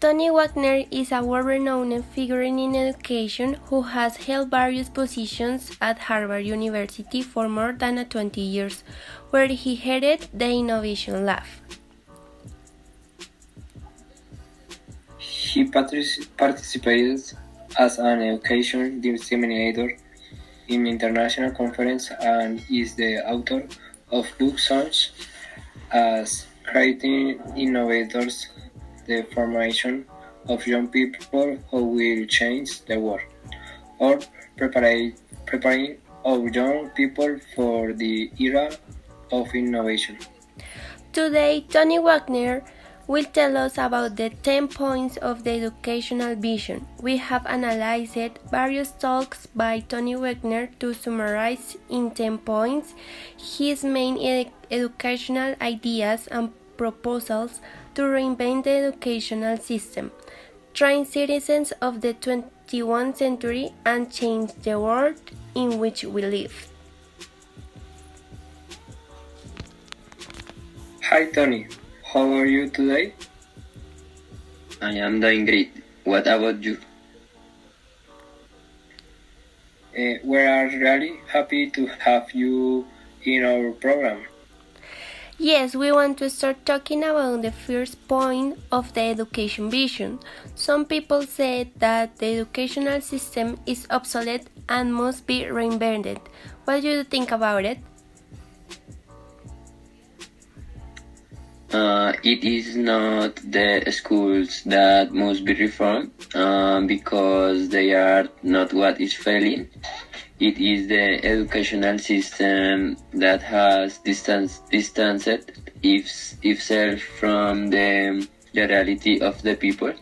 Tony Wagner is a world-renowned figure in education who has held various positions at Harvard University for more than 20 years, where he headed the Innovation Lab. He participated as an education disseminator in international conferences and is the author of books such as Creating Innovators the formation of young people who will change the world, or preparing, our young people for the era of innovation. Today, Tony Wagner will tell us about the 10 points of the educational vision. We have analyzed various talks by Tony Wagner to summarize in 10 points his main ed educational ideas and proposals to reinvent the educational system, train citizens of the 21st century, and change the world in which we live. Hi Tony, how are you today? I am doing great. What about you? Uh, we are really happy to have you in our program. Yes, we want to start talking about the first point of the education vision. Some people say that the educational system is obsolete and must be reinvented. What do you think about it? Uh, it is not the schools that must be reformed um, because they are not what is failing. It is the educational system that has distance, distanced itself from the, the reality of the people.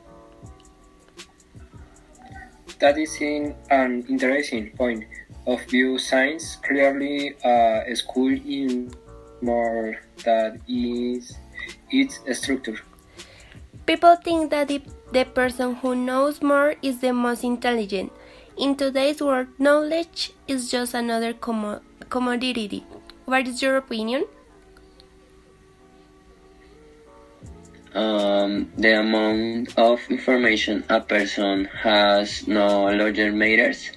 That is in an interesting point of view. Science clearly uh, a school in more that is its structure. People think that the, the person who knows more is the most intelligent. In today's world, knowledge is just another commodity. What is your opinion? Um, the amount of information a person has no longer matters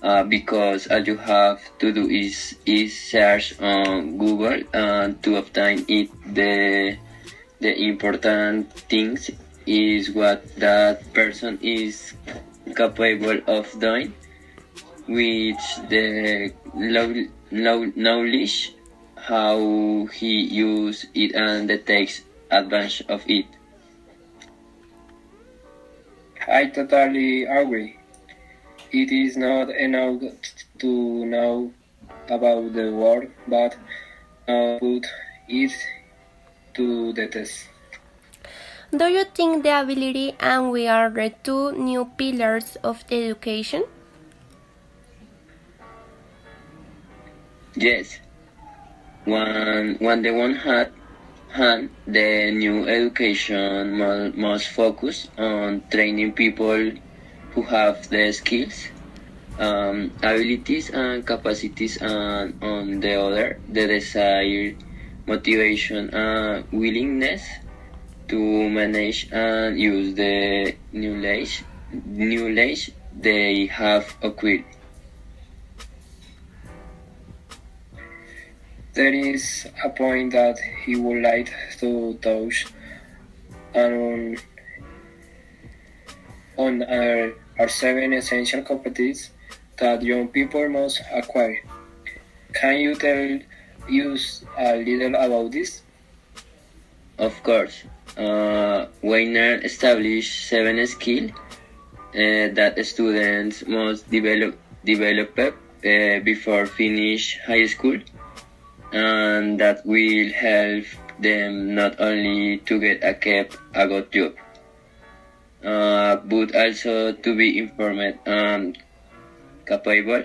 uh, because all you have to do is, is search on Google uh, to obtain it. The, the important things is what that person is capable of doing, which the knowledge how he uses it and takes advantage of it. I totally agree. It is not enough to know about the world, but uh, put it to the test. Do you think the ability and we are the two new pillars of education? Yes. One, on the one hand, hand, the new education must focus on training people who have the skills, um, abilities, and capacities, and on the other, the desire, motivation, and willingness to manage and use the knowledge, knowledge they have acquired. There is a point that he would like to touch on, on our, our seven essential competencies that young people must acquire. Can you tell us a little about this? Of course uh, Wagner established seven skills uh, that students must develop, develop uh, before finish high school and that will help them not only to get a cap a good job uh, but also to be informed and capable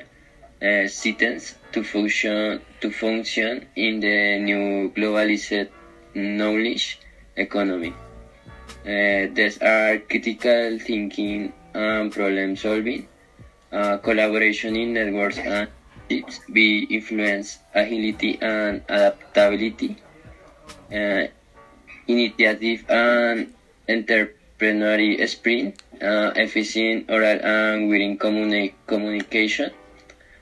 uh, citizens to function to function in the new globalized knowledge economy. Uh, these are critical thinking and problem solving, uh, collaboration in networks and teams, be influence, agility and adaptability, uh, initiative and entrepreneurial sprint, uh, efficient oral and written communi- communication,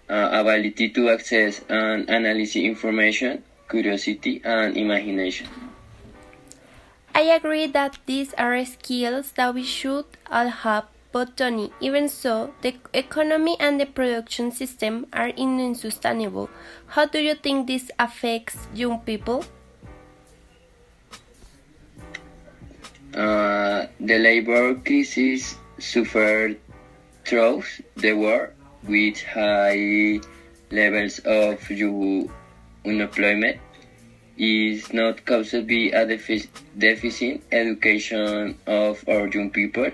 ability to access and analyze information, curiosity, and imagination. I agree that these are skills that we should all have, but Tony, even so, the economy and the production system are unsustainable. How do you think this affects young people? Uh, the labor crisis suffered throughout the war with high levels of unemployment is not caused by a defic- deficient education of our young people.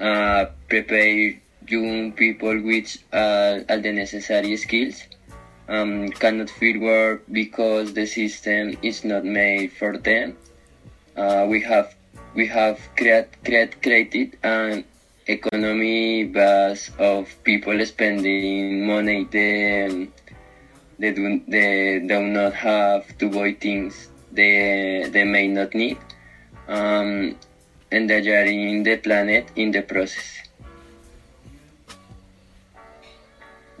Uh, prepare young people with uh, all the necessary skills um, cannot find work because the system is not made for them. Uh, we have we have create, create, created an economy base of people spending money they, they, do, they do not have to buy things they, they may not need um, in the planet in the process.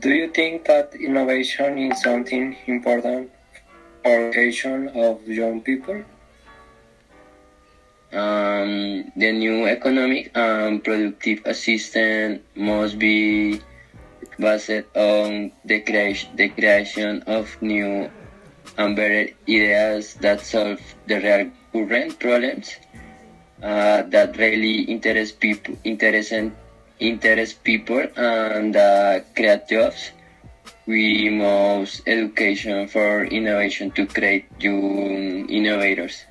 Do you think that innovation is something important for education of young people? Um, the new economic and productive system must be based on the creation, the creation of new and better ideas that solve the real current problems uh, that really interest people, interest, interest people and uh, create jobs. We must education for innovation to create new innovators.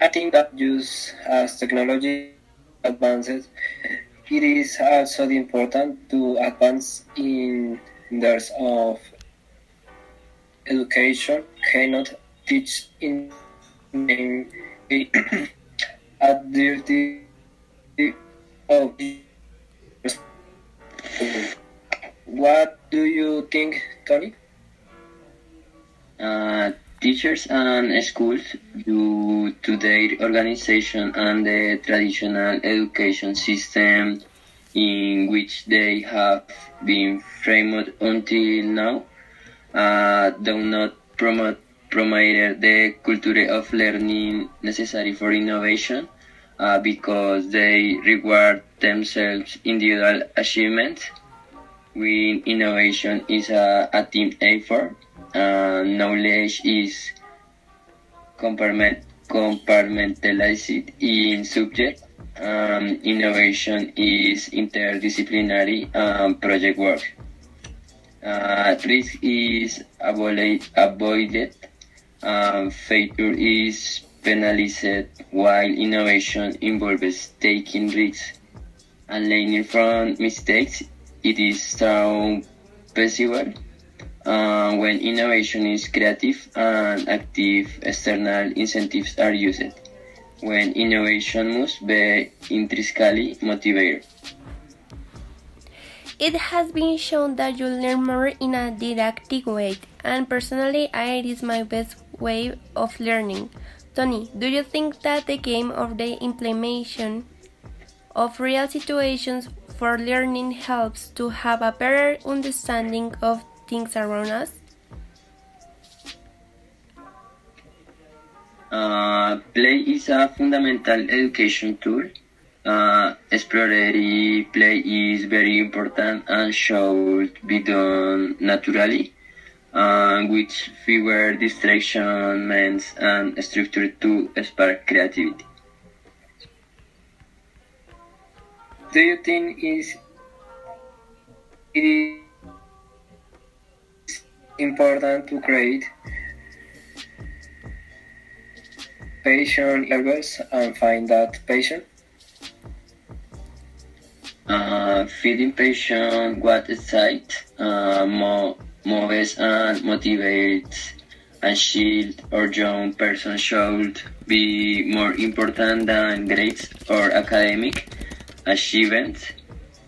I think that use as technology advances, it is also important to advance in terms of education. Cannot teach in a dirty of what do you think, Tony? Uh, teachers and schools due to their organization and the traditional education system in which they have been framed until now uh, do not promote promote the culture of learning necessary for innovation uh, because they reward themselves individual achievements when innovation is a, a team effort uh, knowledge is compartment, compartmentalized in subject. Um, innovation is interdisciplinary um, project work. Uh, risk is avoided, avoided. Um, failure is penalized while innovation involves taking risks and learning from mistakes. It is so possible uh, when innovation is creative and active external incentives are used. When innovation must be intrinsically motivated. It has been shown that you learn more in a didactic way, and personally, I, it is my best way of learning. Tony, do you think that the game of the implementation of real situations for learning helps to have a better understanding of things around us? Uh, play is a fundamental education tool. Uh, exploratory play is very important and should be done naturally, uh, with fewer distractions and structure to spark creativity. Do you think is it is important to create patient levels and find that patient? Uh, feeding patient what excites, uh, mo- moves and motivates a child or young person should be more important than grades or academic achievements.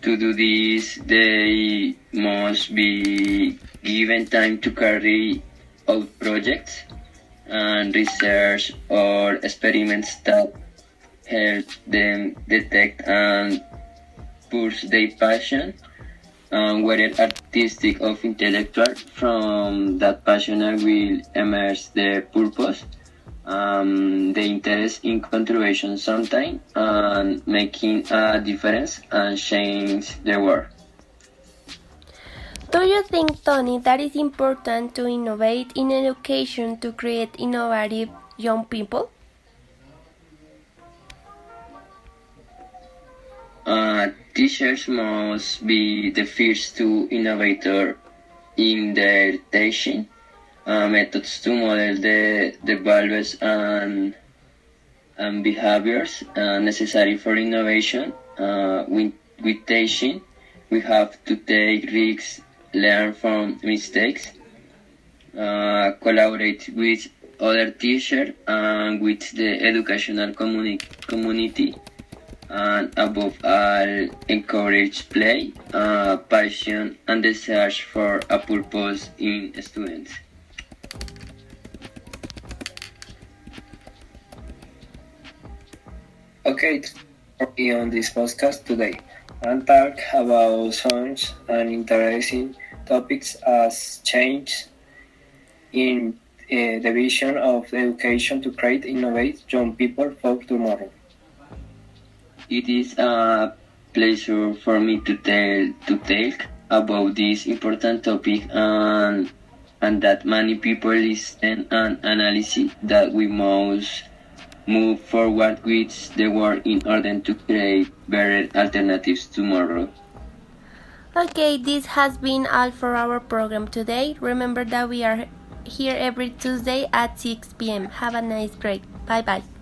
To do this, they must be given time to carry out projects and research or experiments that help them detect and pursue their passion, um, whether artistic or intellectual. From that passion will emerge the purpose, um, the interest in contribution sometime, and making a difference and change the world. Do you think, Tony, that is important to innovate in education to create innovative young people? Uh, teachers must be the first to innovator in their teaching uh, methods to model the, the values and, and behaviors uh, necessary for innovation. Uh, with, with teaching, we have to take risks, learn from mistakes, uh, collaborate with other teachers and with the educational communi- community and above all encourage play, uh, passion and the search for a purpose in students. Okay, on this podcast today, and talk about songs and interesting topics as change in uh, the vision of education to create innovate young people for tomorrow. It is a pleasure for me to tell to talk about this important topic and and that many people listen and analyze that we must move forward with the world in order to create better alternatives tomorrow. Okay, this has been all for our program today. Remember that we are here every Tuesday at 6 p.m. Have a nice break. Bye bye.